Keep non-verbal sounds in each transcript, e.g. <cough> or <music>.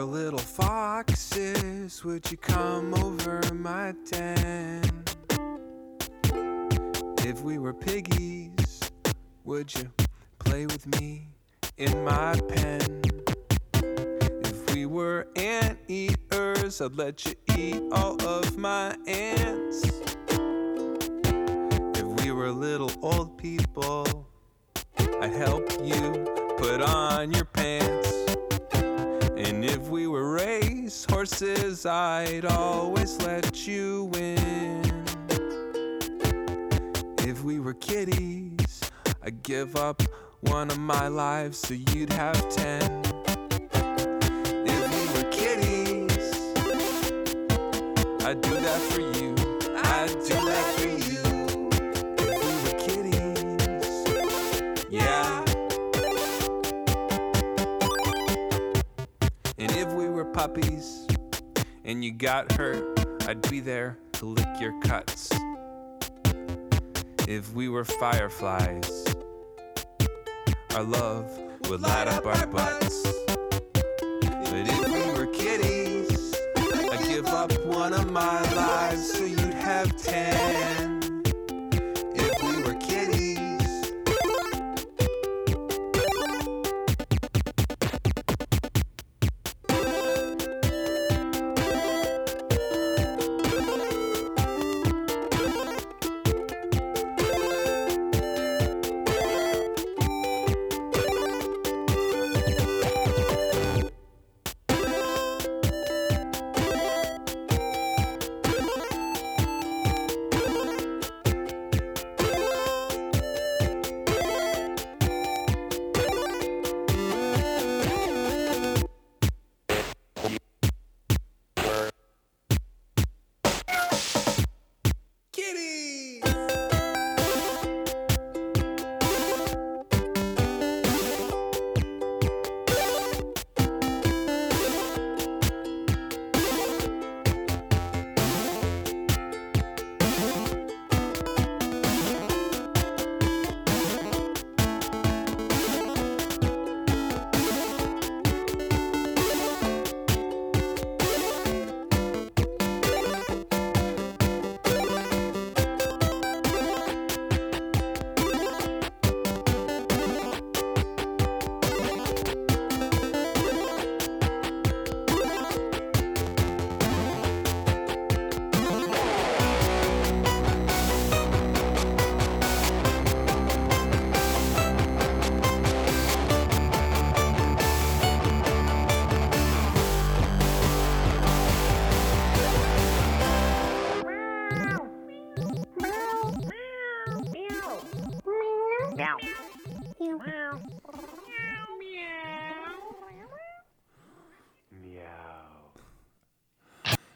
were little foxes, would you come over my den? If we were piggies, would you play with me in my pen? If we were ant eaters, I'd let you eat all of my ants. If we were little old people, I'd help you put on your pants. And if we were race horses, I'd always let you win. If we were kitties, I'd give up one of my lives so you'd have ten. Puppies and you got hurt, I'd be there to lick your cuts. If we were fireflies, our love would light up our butts. But if we were kitties, I'd give up one of my lives so you'd have ten.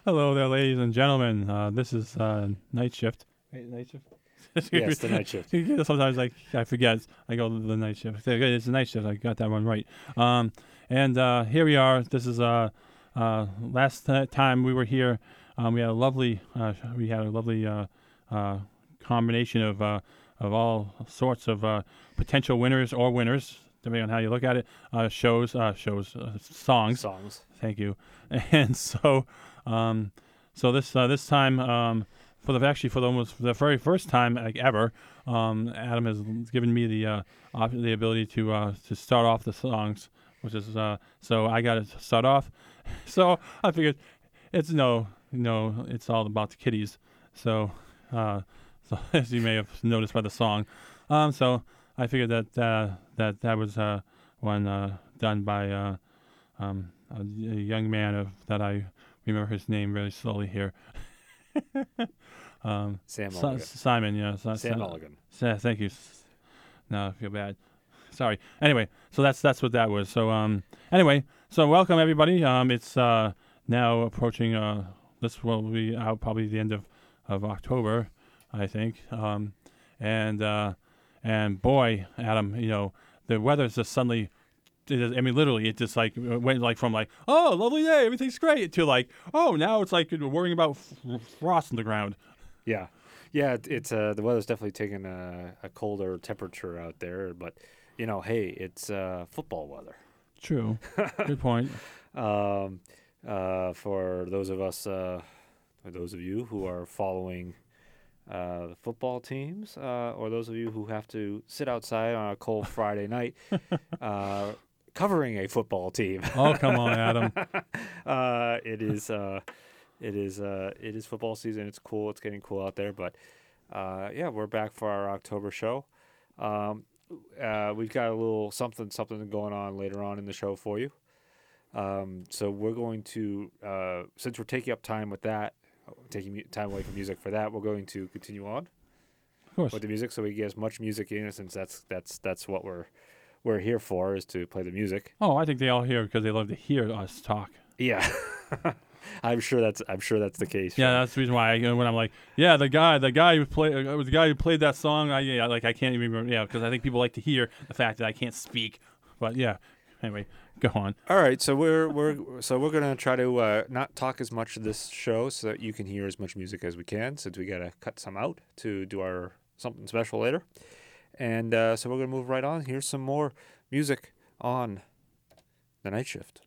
Hello there, ladies and gentlemen. Uh, this is uh, night shift. Wait, night shift. <laughs> Yes, the night shift. <laughs> Sometimes I I forget. I go to the night shift. It's the night shift. I got that one right. Um, and uh, here we are. This is uh, uh, last ti- time we were here. Um, we had a lovely uh, we had a lovely uh, uh, combination of uh, of all sorts of uh, potential winners or winners, depending on how you look at it. Uh, shows, uh, shows, uh, songs. Songs. Thank you. <laughs> And so, um, so this uh, this time, um, for the actually for the almost the very first time like, ever, um, Adam has given me the uh, op- the ability to uh, to start off the songs, which is uh, so I got to start off. <laughs> So I figured it's no no it's all about the kitties. So uh, <laughs> so as you may have noticed by the song, um, so I figured that uh, that that was one done by um, a, a young man of that I remember his name very slowly here. <laughs> um, Sam Si- Mulligan. Simon, yeah, Si- Sam Mulligan. Si- thank you. No, I feel bad. Sorry. Anyway, so that's that's what that was. So um, anyway, so welcome everybody. Um, it's uh now approaching uh this will be out probably the end of of October, I think. Um, and uh, and boy, Adam, you know the weather's just suddenly. I mean, literally, it just like went like from like oh lovely day, everything's great to like oh now it's like worrying about f- frost in the ground. Yeah, yeah. it- It's uh, the weather's definitely taking a, a colder temperature out there, but you know, hey, it's uh, football weather. True. <laughs> Good point. Um, uh, for those of us, uh, those of you who are following uh, the football teams, uh, or those of you who have to sit outside on a cold Friday night, <laughs> uh, covering a football team. <laughs> Oh, come on, Adam. <laughs> uh, it is uh, it is uh, it is football season. It's cool. It's getting cool out there. But uh, yeah, we're back for our October show. Um, uh, we've got a little something something going on later on in the show for you. Um, so we're going to uh, since we're taking up time with that, taking mu- time away from music for that, we're going to continue on Of course. with the music so we get as much music in since that's that's that's what we're we're here for is to play the music. Oh, I think they all hear because they love to hear us talk. Yeah. <laughs> I'm sure that's I'm sure that's the case. Yeah, that's the reason why I, when I'm like, yeah, the guy, the guy who played, uh, the guy who played that song. I yeah, like I can't even remember. Yeah, because I think people like to hear the fact that I can't speak. But yeah, anyway, go on. All right, so we're we're so we're gonna try to uh, not talk as much of this show so that you can hear as much music as we can, since we gotta cut some out to do our something special later. And uh, so we're gonna move right on. Here's some more music on the night shift.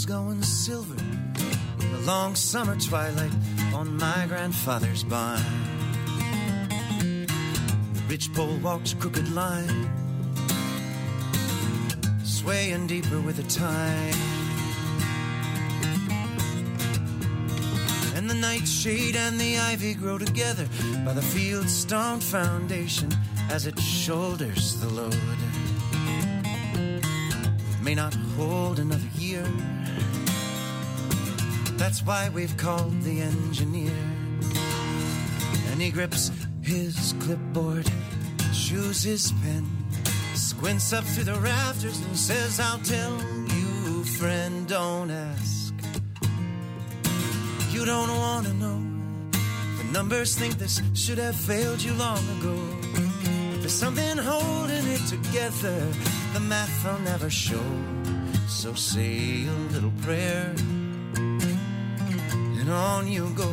Shingles going silver in the long summer twilight on my grandfather's barn. The ridgepole walks a crooked line, swaying deeper with the tide. And the nightshade and the ivy grow together by the field's stone foundation as it shoulders the load may not hold another year. That's why we've called the engineer. And he grips his clipboard, chews his pen, squints up through the rafters and says, I'll tell you, friend, don't ask You don't want to know. The numbers think this should have failed you long ago. But There's something holding it together. The math will never show. So say a little prayer, on you go.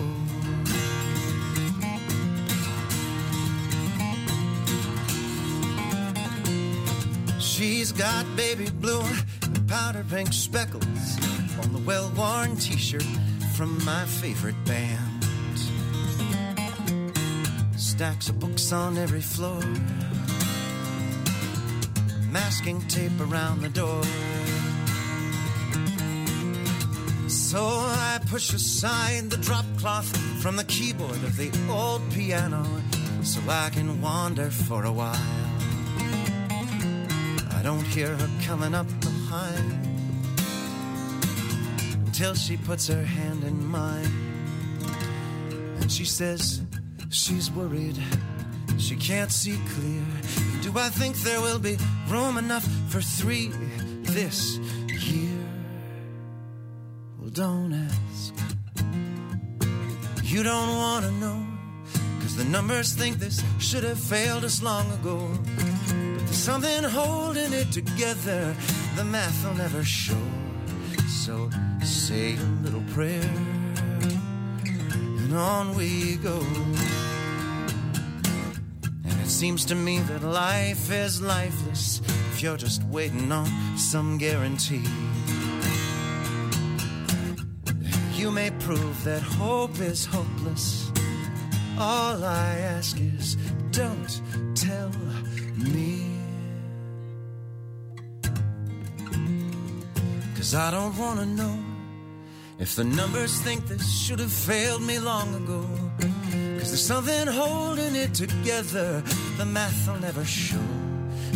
She's got baby blue and powder pink speckles on the well worn t shirt from my favorite band. Stacks of books on every floor, masking tape around the door. So I push aside the drop cloth from the keyboard of the old piano so I can wander for a while. I don't hear her coming up behind until she puts her hand in mine. And she says she's worried, she can't see clear. Do I think there will be room enough for three this year? Don't ask. You don't want to know, cause the numbers think this should have failed us long ago. But there's something holding it together. The math will never show. So say a little prayer, and on we go. And it seems to me that life is lifeless if you're just waiting on some guarantee. You may prove that hope is hopeless. All I ask is don't tell me. Cause I don't wanna know if the numbers think this should have failed me long ago. Cause there's something holding it together, the math will never show.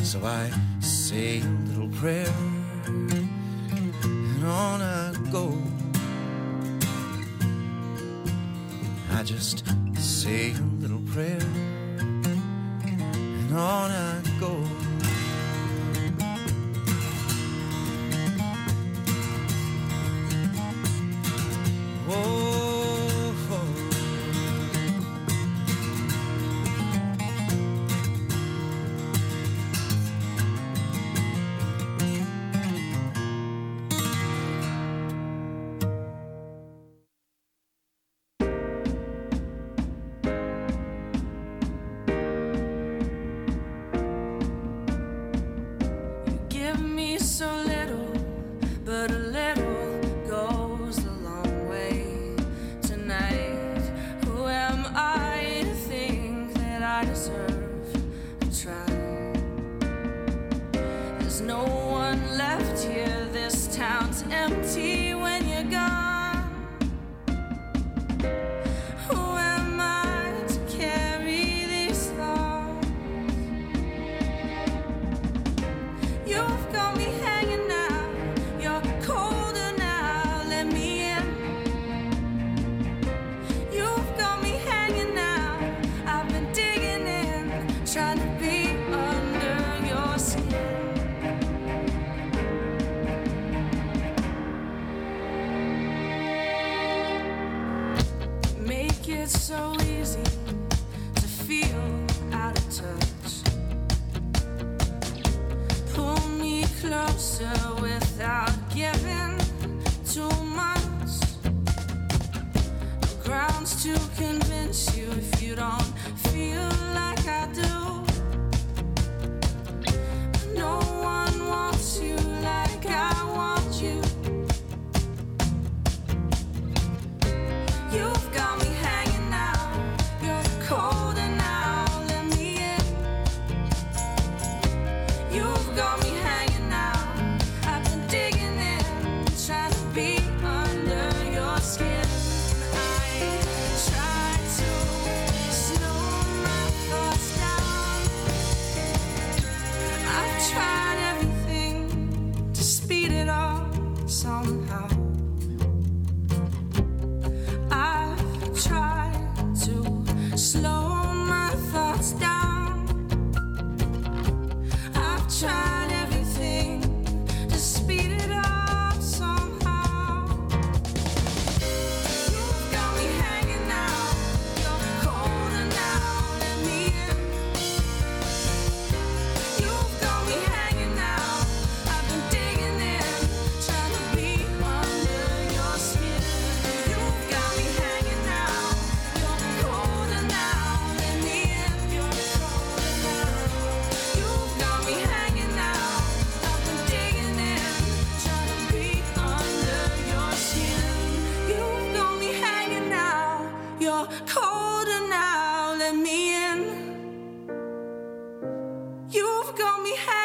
So I say a little prayer, and on I go. I just say a little prayer, and on I go.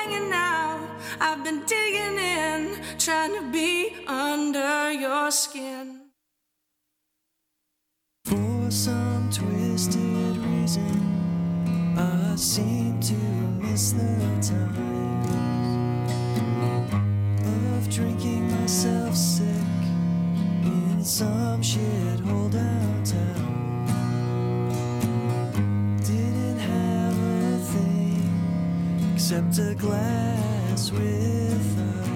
Hanging out. I've been digging in, trying to be under your skin. For some twisted reason, I seem to miss the times of drinking myself sick in some shithole downtown. Except a glass with ice.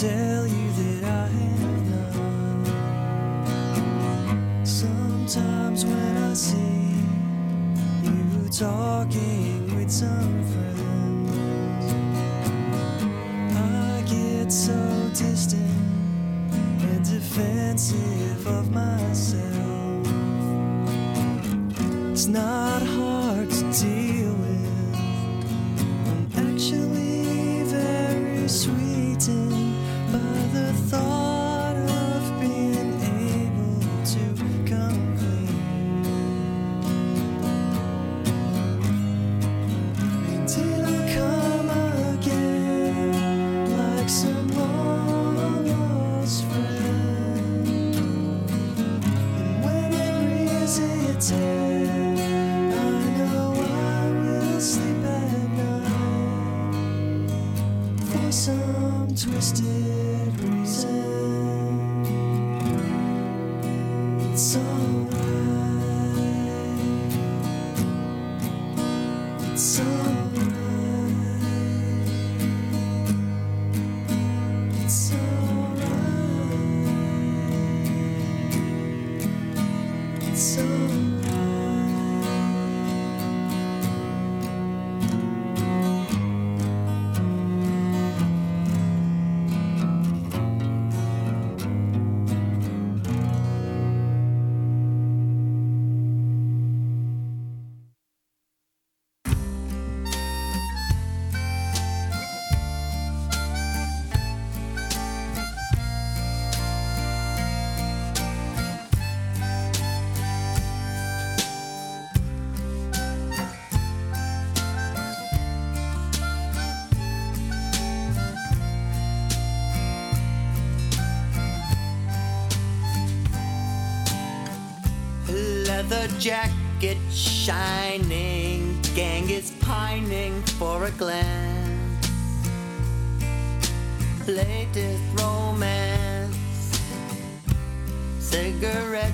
Tell you jacket shining, gang is pining for a glance. Latest romance, cigarette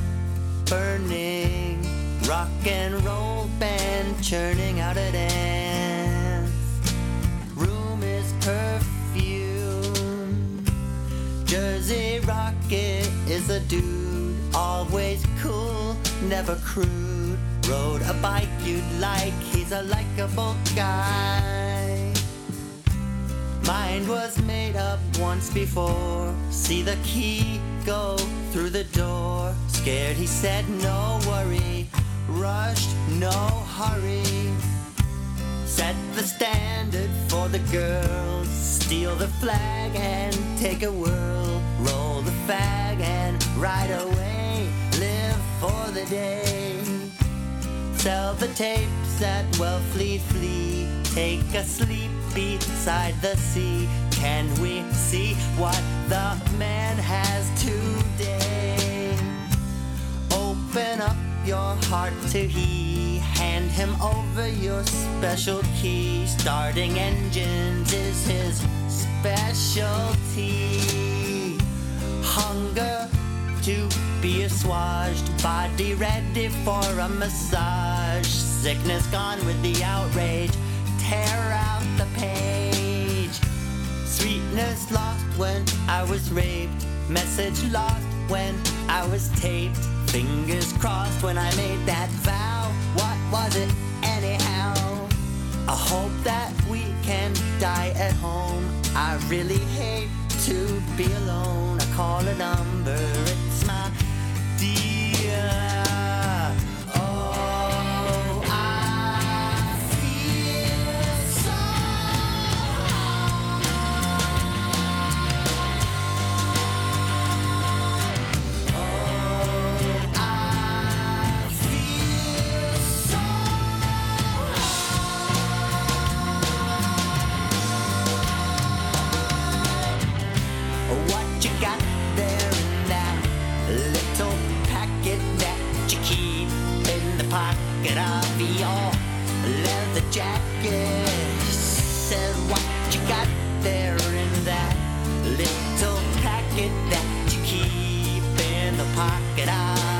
burning, rock and roll band churning out a dance. Room is perfume. Jersey Rocket is a dude, always cool, never crude. Rode a bike you'd like, he's a likable guy. Mind was made up once before. See the key go through the door. Scared, he said, no worry. Rushed, no hurry. Set the standard for the girls. Steal the flag and take a whirl. Roll the fag and ride away. Live for the day. Sell the tapes at Wellfleet Flea. Take a sleep beside the sea. Can we see what the man has today? Open up your heart to he. Hand him over your special key. Starting engines is his specialty. Hunger to be assuaged, body ready for a massage. Sickness gone with the outrage. Tear out the page. Sweetness lost when I was raped. Message lost when I was taped. Fingers crossed when I made that vow. What was it anyhow? I hope that we can die at home. I really hate to be alone. I call a number, your leather jacket? Said what you got there in that little packet that you keep in the pocket of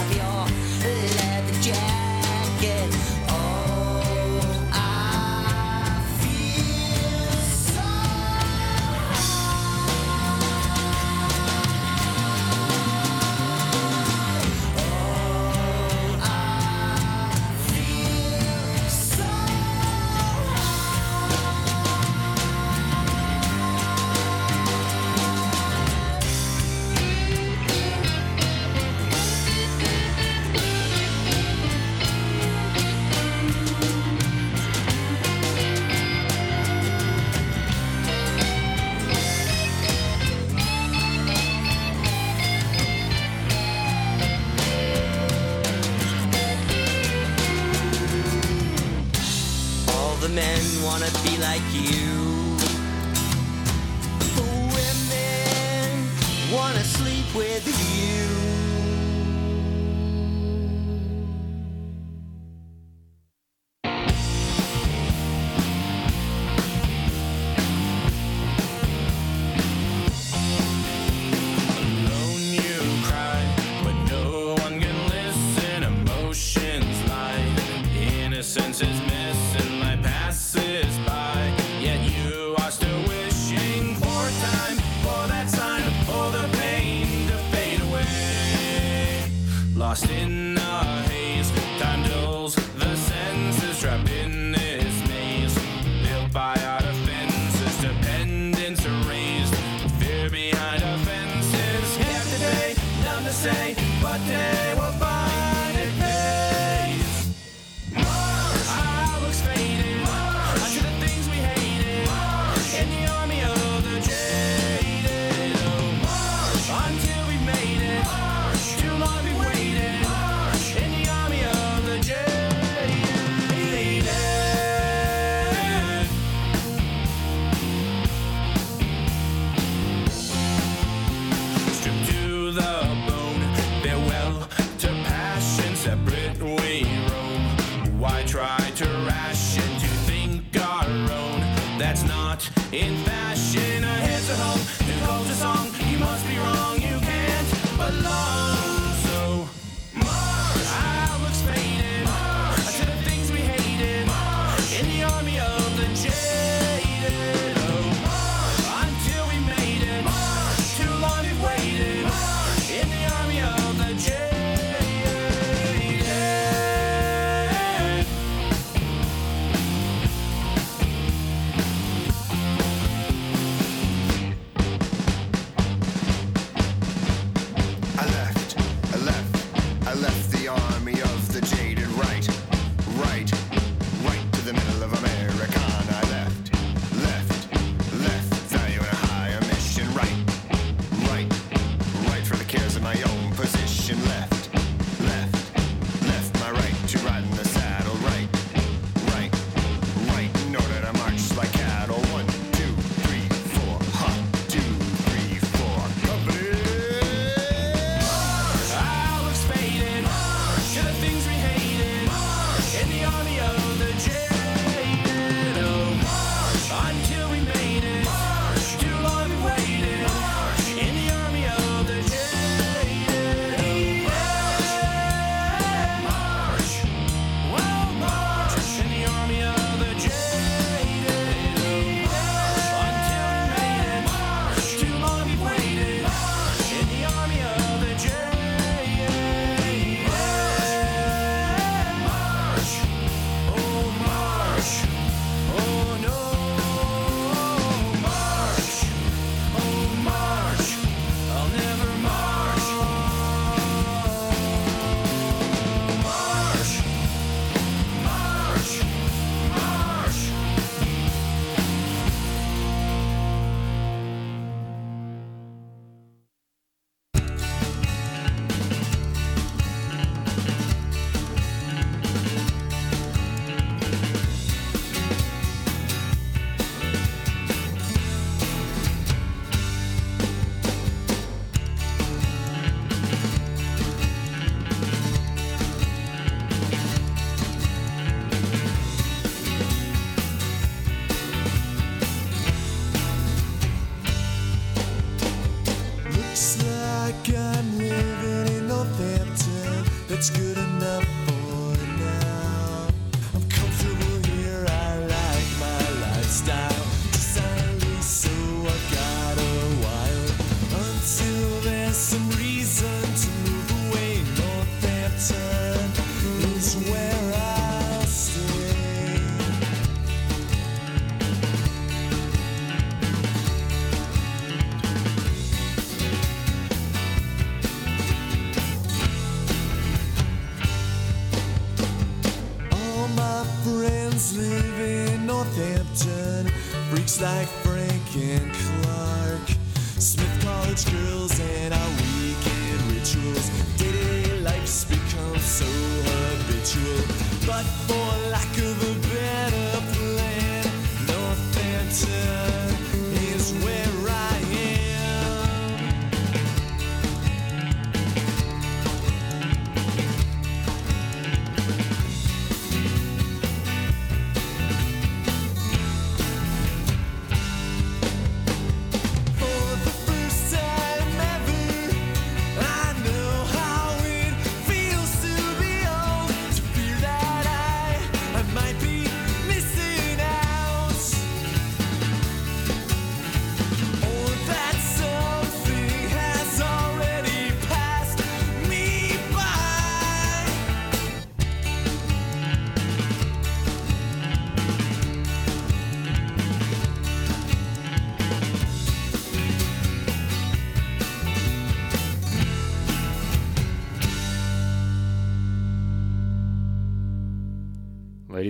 Lost in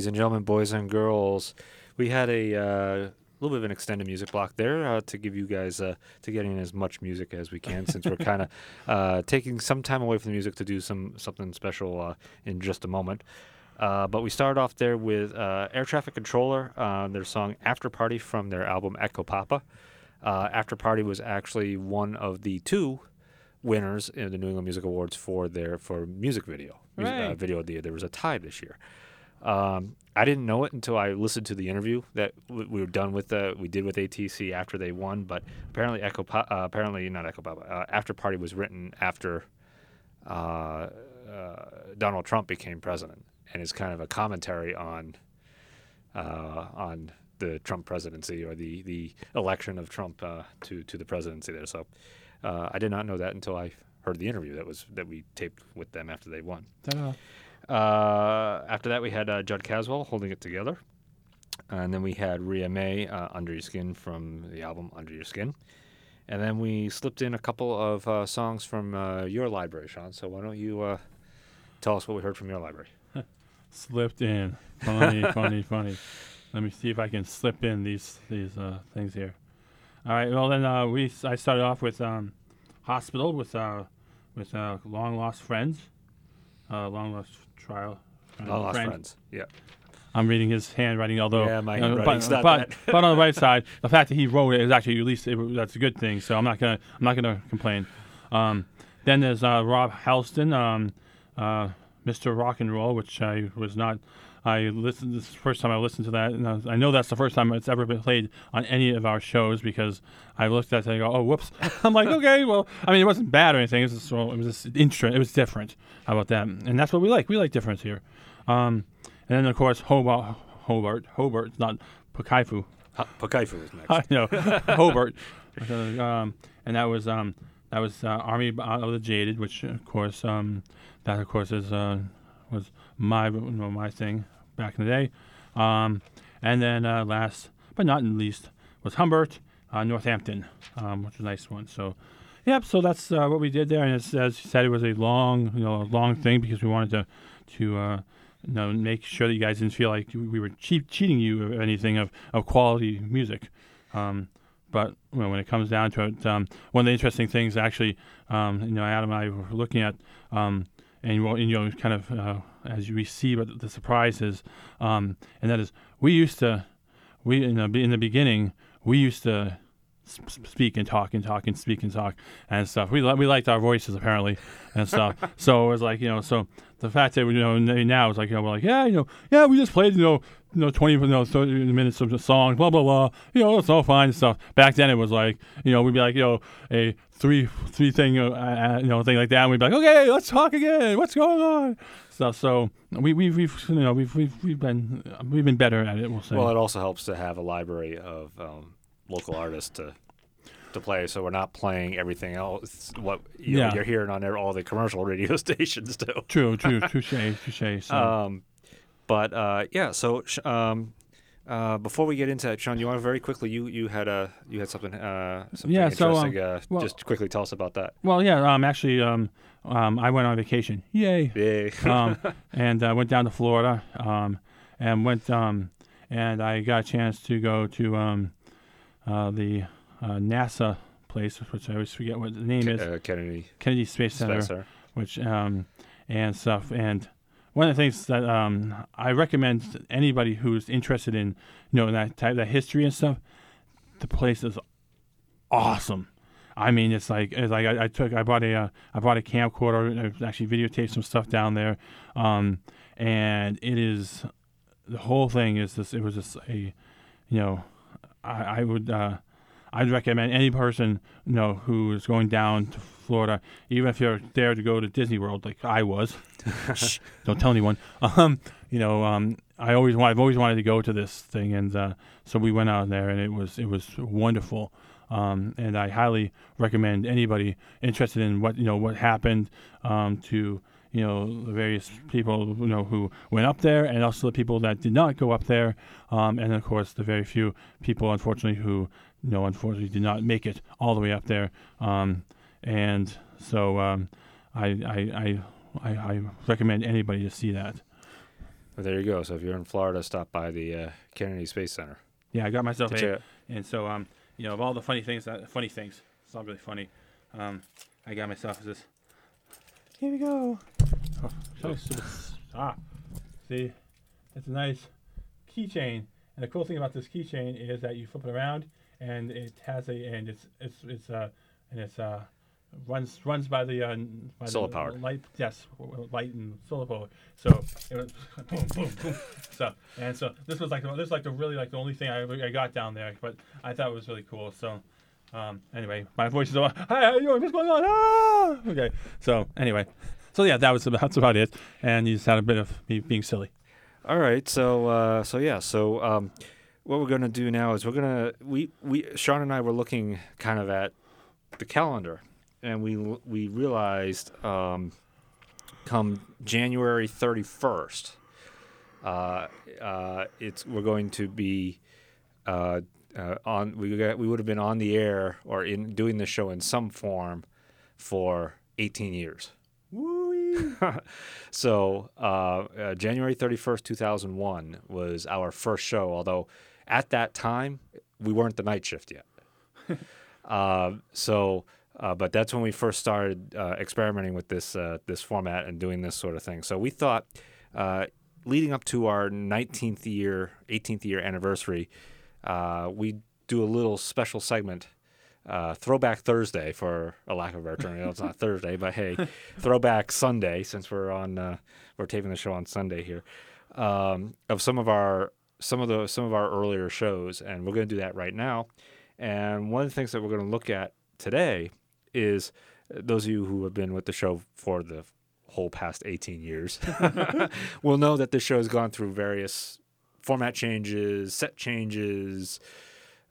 Ladies and gentlemen, boys and girls, we had a uh, little bit of an extended music block there uh, to give you guys uh, to get in as much music as we can, since we're <laughs> kind of uh, taking some time away from the music to do some something special uh, in just a moment. Uh, but we started off there with uh, Air Traffic Controller, uh, their song "After Party" from their album Echo Papa. Uh, After Party was actually one of the two winners in the New England Music Awards for their for music video. Music, uh, Right. video of the year. There was a tie this year. Um, I didn't know it until I listened to the interview that we were done with the we did with ATC after they won. But apparently, Echo uh, apparently not Echo Papa. Uh, after Party was written after uh, uh, Donald Trump became president, and is kind of a commentary on uh, on the Trump presidency or the the election of Trump uh, to to the presidency there. So I did not know that until I heard the interview that was that we taped with them after they won. Ta-da. Uh, after that, we had uh, Judd Caswell holding it together. And then we had Rhea May, uh, Under Your Skin from the album Under Your Skin. And then we slipped in a couple of uh, songs from uh, your library, Sean. So why don't you tell us what we heard from your library? <laughs> Slipped in. Funny, <laughs> funny, funny. Let me see if I can slip in these these things here. All right. Well, then we I started off with um, hospital with with long lost friends, uh, long lost trial. Long Lost friend. Friends. Yeah. I'm reading his handwriting, although Yeah, my uh, handwriting's but, not but, that. but on the right <laughs> side, the fact that he wrote it is actually at least it, that's a good thing. So I'm not gonna I'm not gonna complain. Um, then there's uh, Rob Halston, um, uh, Mr. Rock and Roll, which I was not. I listened. This is the first time I listened to that, and I, was- I know that's the first time it's ever been played on any of our shows because I looked at it and I go, "Oh, whoops!" <laughs> I'm like, <laughs> "Okay, well, I mean, it wasn't bad or anything. It was just, well, it was just interesting. It was different. How about that? And that's what we like. We like difference here. Um, and then of course Hobart, Hobart, Hobart, not Pakaifu. Ha- Pakaifu was next. <laughs> I know Hobart, Uh, um, and that was um, that was uh, Army of the Jaded, which of course um, that of course is uh, was my you know, my thing back in the day. Um, and then uh, last but not least was Humbert, uh, Northampton, um, which was a nice one. So. Yep. So that's uh, what we did there, and as you said, it was a long, you know, long thing because we wanted to, to, uh, you know, make sure that you guys didn't feel like we were cheat, cheating you of anything of, of quality music. Um, but you know, when it comes down to it, um, one of the interesting things, actually, um, you know, Adam and I were looking at, um, and, you know, kind of uh, as we see, but the surprise is, um, and that is, we used to, we in the in the beginning, we used to speak and talk and talk and speak and talk and stuff. We li- we liked our voices apparently and stuff. <laughs> so it was like you know, so the fact that we you know now it's like you know we're like yeah you know yeah we just played you know you know, 20 you know, 30 minutes of the song, blah, blah, blah. You know, it's all fine and stuff. Back then it was like, you know, we'd be like, you know, a three three thing, uh, uh, you know, thing like that. And we'd be like, okay, let's talk again. What's going on? Stuff. So we, we, we've, you know, we've, we've, we've been, we've been better at it, we'll say. Well, it also helps to have a library of um, local artists to to play, so we're not playing everything else. What you know, Yeah. you're hearing on all the commercial radio <laughs> stations too. true, true, <laughs> touche, touche. So. Um, but uh, yeah, so um, uh, before we get into that, Sean, you want to very quickly? You you had a you had something uh, something Yeah, so, um, interesting. uh, well- just quickly tell us about that. well, yeah, um, actually, um, um, I went on vacation. Yay. Yay! <laughs> um, and uh, went down to Florida, um, and went, um, and I got a chance to go to um, uh, the uh, NASA place, which I always forget what the name is, uh, Kennedy Kennedy Space Center, which um, and stuff. And one of the things that um, I recommend anybody who's interested in, you know, that type, that history and stuff, the place is awesome. I mean, it's like it's like I, I took I bought a uh, I bought a camcorder I actually videotaped some stuff down there, um, and it is the whole thing is this. It was just a, you know, I, I would uh, I'd recommend any person you know who is going down to Florida, even if you're there to go to Disney World like I was. <laughs> Shh, don't tell anyone. <laughs> Um, you know, um, I always I've always wanted to go to this thing, and uh, so we went out there, and it was it was wonderful. Um, and I highly recommend anybody interested in what you know what happened um, to you know the various people you know who went up there, and also the people that did not go up there, um, and of course the very few people, unfortunately, who you know unfortunately did not make it all the way up there. Um, and so I, I, I, I, I recommend anybody to see that. Well, there you go. So if you're in Florida, stop by the uh, Kennedy Space Center. Yeah, I got myself a, check- and so um, you know, of all the funny things, that, funny things, it's not really funny. Um, I got myself this. Here we go. Oh, so stupid. Ah, see, it's a nice keychain, and the cool thing about this keychain is that you flip it around, and it has a, and it's it's it's uh, and it's uh, runs runs by the uh, by Solar the powered. light, yes, light and solar power. So it was <laughs> boom, boom, boom. So and so this was like the- this is like the really like the only thing I, I got down there, but I thought it was really cool. So um, anyway, my voice is all, hi, how you? What's going on? Ah! Okay. So anyway, so yeah, that was about, <laughs> that's about it. And you just had a bit of me being silly. All right, so uh, so yeah, so um, what we're gonna do now is we're gonna we we Sean and I were looking kind of at the calendar, and we we realized um, come January thirty first, uh, uh, it's we're going to be uh, uh, on we got, we would have been on the air or in doing the show in some form for eighteen years. <laughs> so uh, uh, January 31st, 2001 was our first show, although at that time we weren't the night shift yet. <laughs> uh, so, uh, but that's when we first started uh, experimenting with this uh, this format and doing this sort of thing. So we thought, uh, leading up to our 19th year, 18th year anniversary, uh, we do a little special segment uh, Throwback Thursday, for a lack of a better term. You know, it's not Thursday, but hey, <laughs> Throwback Sunday, since we're on uh, we're taping the show on Sunday here, um, of some of our some of the some of our earlier shows, and we're going to do that right now. And one of the things that we're going to look at today is uh, those of you who have been with the show for the whole past 18 years <laughs> <laughs> will know that this show has gone through various format changes, set changes,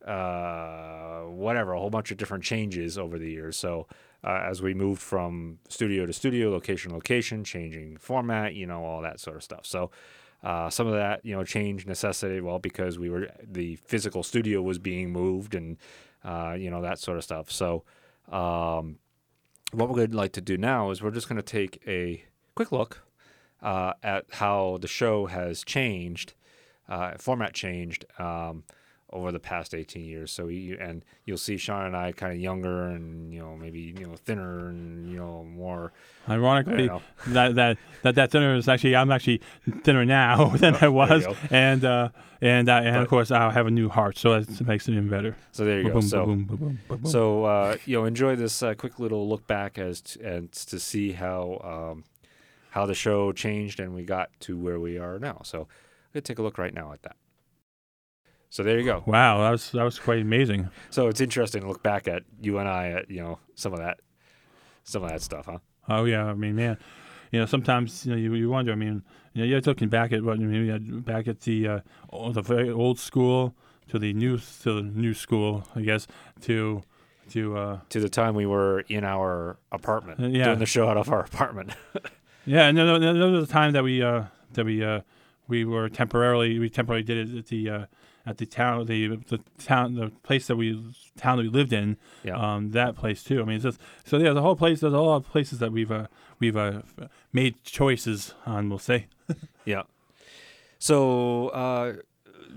uh, whatever, a whole bunch of different changes over the years. So uh, as we moved from studio to studio, location to location, changing format, you know, all that sort of stuff. So uh, some of that, you know, change necessity, well because we were the physical studio was being moved and uh, you know that sort of stuff. So um, what we're going to like to do now is we're just going to take a quick look uh, at how the show has changed, uh, format changed um, over the past 18 years. So you and you'll see Sean and I kind of younger and you know maybe you know thinner and you know more. Ironically, know. that that that that thinner is actually I'm actually thinner now <laughs> than I was, and uh, and uh, and But- of course I have a new heart, so that makes it even better. So there you go. Boom, so boom, boom, boom, boom, boom. So uh, you know, enjoy this uh, quick little look back as t- and to see how um, how the show changed and we got to where we are now. So gonna take a look right now at that. So there you go. Wow, that was that was quite amazing. So it's interesting to look back at you and I at you know some of that, some of that stuff, huh? Oh yeah, I mean, man, you know, sometimes you know you, you wonder. I mean, you know, you're looking back at what I mean, had back at the uh, o- the very old school to the new to the new school, I guess, to to uh, To the time we were in our apartment, Uh, yeah. doing the show out of our apartment. <laughs> yeah, and there, there, there was a time that we uh, that we uh, we were temporarily we temporarily did it at the uh, at the town the the town the place that we town that we lived in Yeah. um, that place too. I mean, it's just so yeah, the whole place. There's a lot of places that we've uh, we've uh, made choices on. We'll say. <laughs> Yeah. So uh,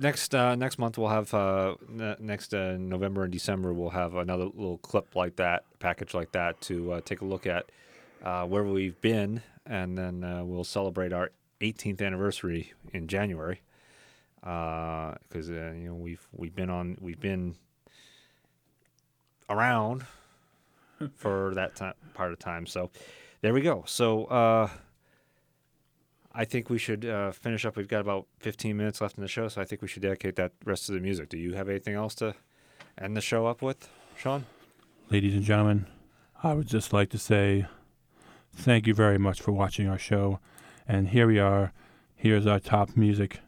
next uh, next month we'll have uh, ne- next uh, November and December we'll have another little clip like that, package like that to uh, take a look at uh, where we've been, and then uh, we'll celebrate our 18th anniversary in January. Because uh, you know we've we've been on we've been around <laughs> for that time part of time. So there we go. So. Uh, I think we should uh, finish up. We've got about 15 minutes left in the show, so I think we should dedicate that rest of the music. Do you have anything else to end the show up with, Sean? Ladies and gentlemen, I would just like to say thank you very much for watching our show. And here we are. Here's our top music.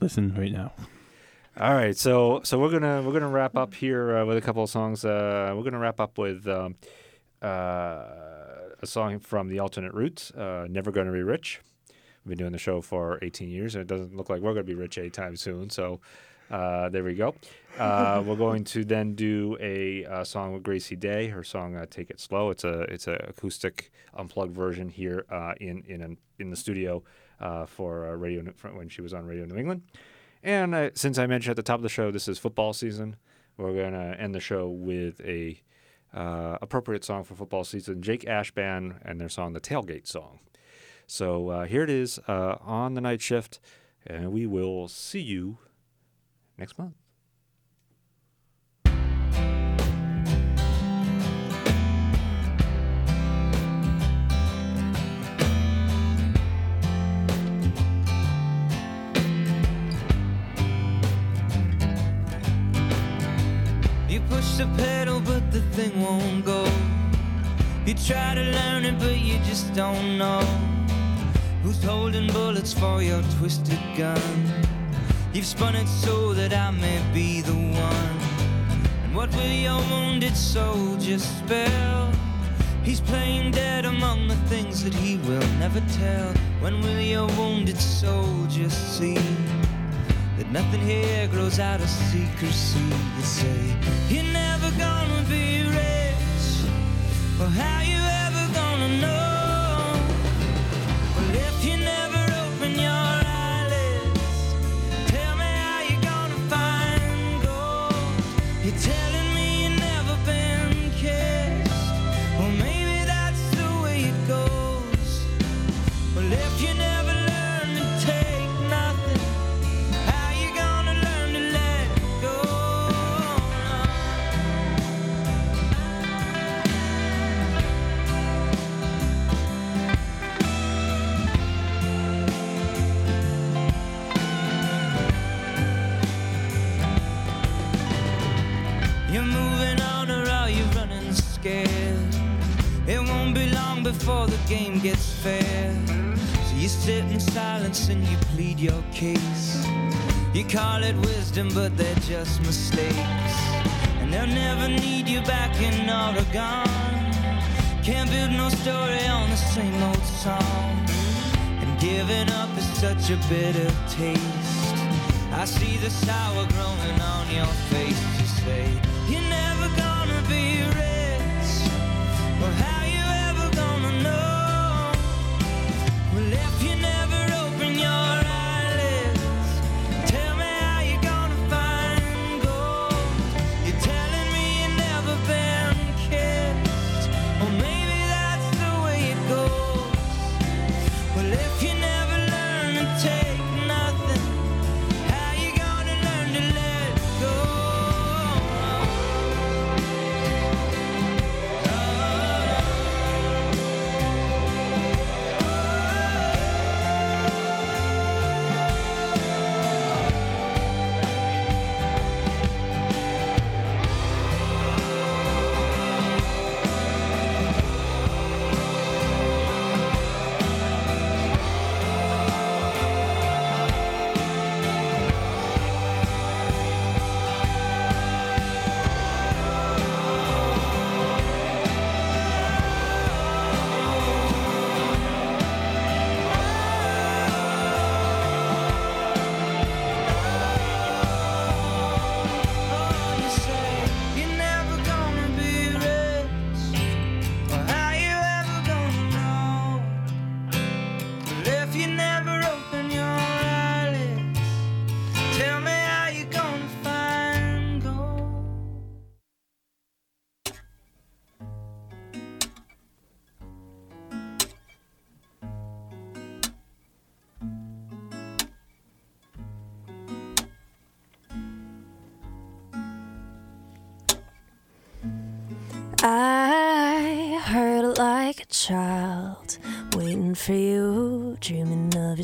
Listen right now. All right, so so we're gonna we're gonna wrap up here uh, with a couple of songs. Uh, we're gonna wrap up with um, uh, a song from the Alternate Routes, uh, "Never Gonna Be Rich." We've been doing the show for 18 years, and it doesn't look like we're gonna be rich anytime soon. So uh, there we go. Uh, <laughs> we're going to then do a, uh song with Gracie Day. Her song uh, "Take It Slow." It's a it's a acoustic unplugged version here uh, in in an, in the studio uh, for uh, radio when she was on Radio New England. And since I mentioned at the top of the show, this is football season. We're to end the show with a uh, appropriate song for football season, Jake Ashban and their song, the Tailgate Song. So uh, here it is on the night shift, and we will see you next month. Push pedal, but the thing won't go. You try to learn it, but you just don't know. Who's holding bullets for your twisted gun? You've spun it so that I may be the one. And what will your wounded soldier spell? He's playing dead among the things that he will never tell. When will your wounded soldier see? Nothing here grows out of secrecy. You say you're never gonna be rich. Well, how game gets fair. So you sit in silence and you plead your case. You call it wisdom, but they're just mistakes. And they'll never need you back in Oregon. Can't build no story on the same old song. And giving up is such a bitter taste. I see the sour growing on your face. You say, You're never gonna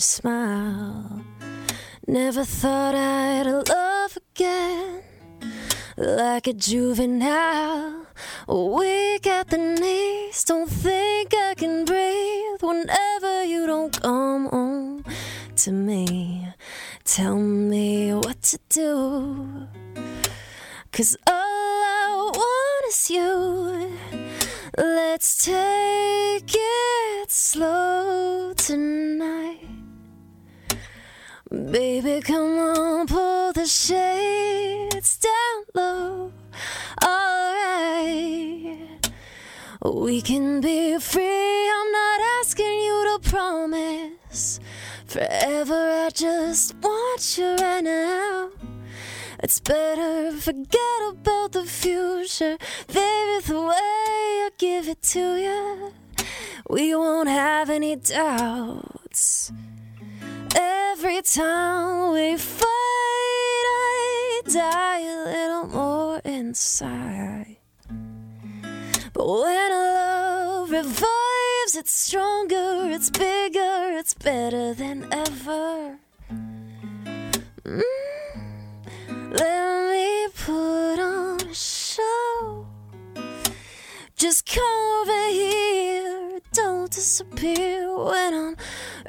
smile. Never thought I'd love again, like a juvenile. Weak at the knees, don't think I can breathe whenever you don't come home to me. Tell me what to do. Cause all I want is you. Let's take it slow tonight. Baby, come on, pull the shades down low. Alright, we can be free. I'm not asking you to promise forever. I just want you right now. It's better forget about the future, baby. The way I give it to you, we won't have any doubts. Time we fight, I die a little more inside. But when love revives, it's stronger, it's bigger, it's better than ever. Mm. Let me put on a show. Just come over here, don't disappear when I'm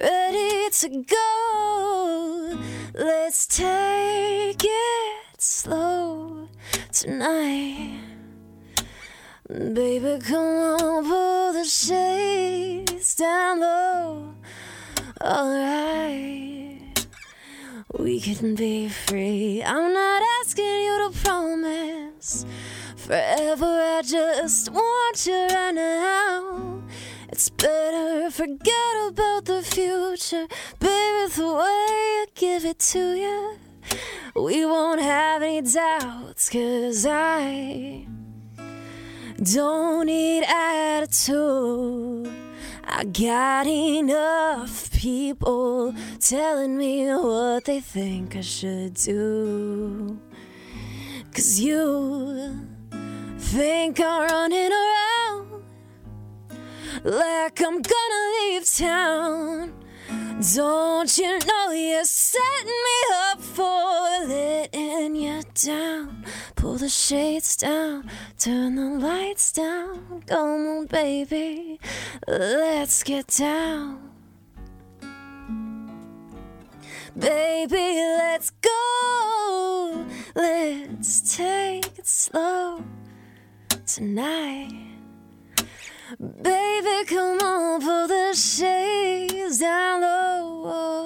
ready to go. Let's take it slow tonight. Baby, come on, pull the shades down low. Alright, we can be free. I'm not asking you to promise forever. I just want you right now. It's better forget about the future, baby. The way I give it to you, we won't have any doubts. Cause I don't need attitude. I got enough people telling me what they think I should do. Cause you think I'm running around like I'm gonna leave town. Don't you know you're setting me up for letting you down? Pull the shades down, turn the lights down. Come on, baby, let's get down. Baby, let's go. Let's take it slow tonight. Baby, come on, pull the shades down low.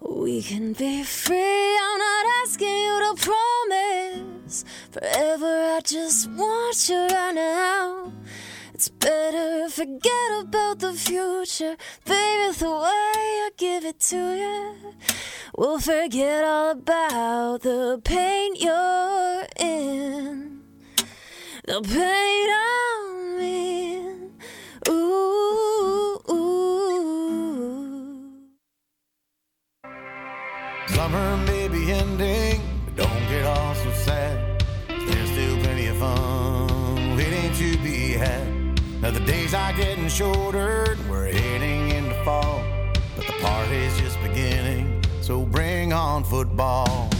We can be free. I'm not asking you to promise forever. I just want you right now. It's better forget about the future, baby. The way I give it to you, we'll forget all about the pain you're in, the pain I'm in. Ooh, ooh. Summer may be ending, but don't get all so sad. There's still plenty of fun waiting to be had. Now the days are getting shorter, we're heading into fall. But the party's just beginning, so bring on football.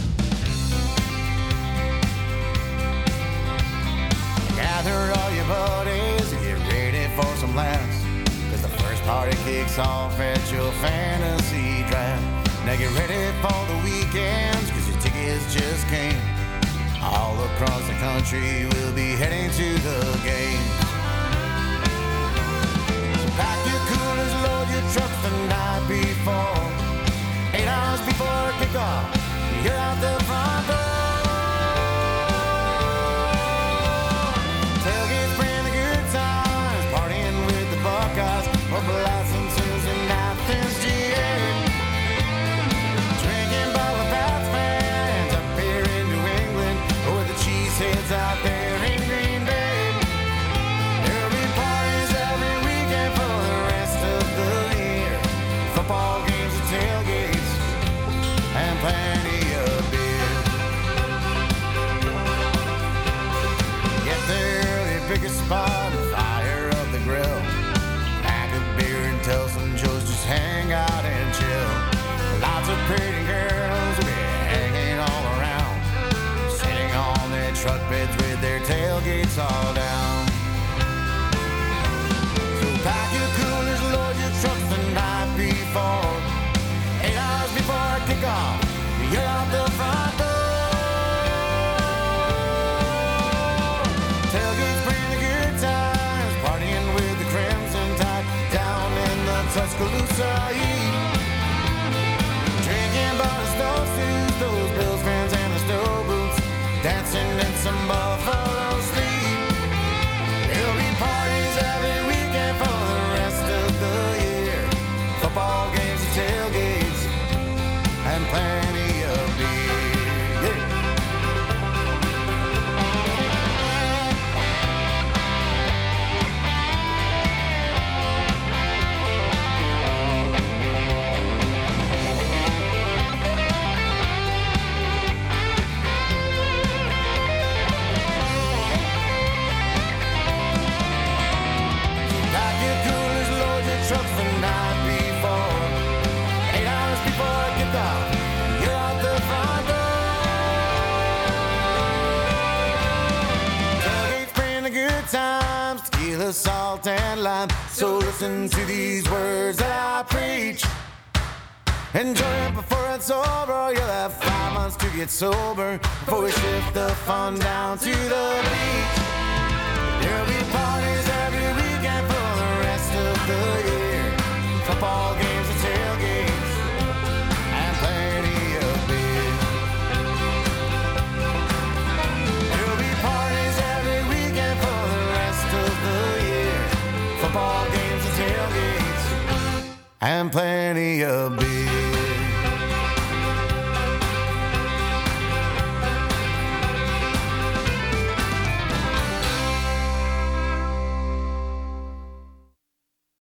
Gather all your buddies and get ready for some laughs. Cause the first party kicks off at your fantasy draft. Now get ready for the weekends, cause your tickets just came. All across the country, we'll be heading to the game. So pack your coolers, load your trucks the night before. Eight hours before kickoff, you're out the front door. Spot and fire of the grill. Pack a beer and tell some jokes, just hang out and chill. Lots of pretty girls will be hanging all around, sitting on their truck beds with their tailgates all down. So pack your coolers, load your trucks the night before. Eight hours before kickoff, you're out the front door. Dancing in some buffalo listen to these words that I preach. Enjoy it before it's over. You'll have five months to get sober before we shift the fun down to the beach. There'll be parties every weekend for the rest of the year. And plenty of beer.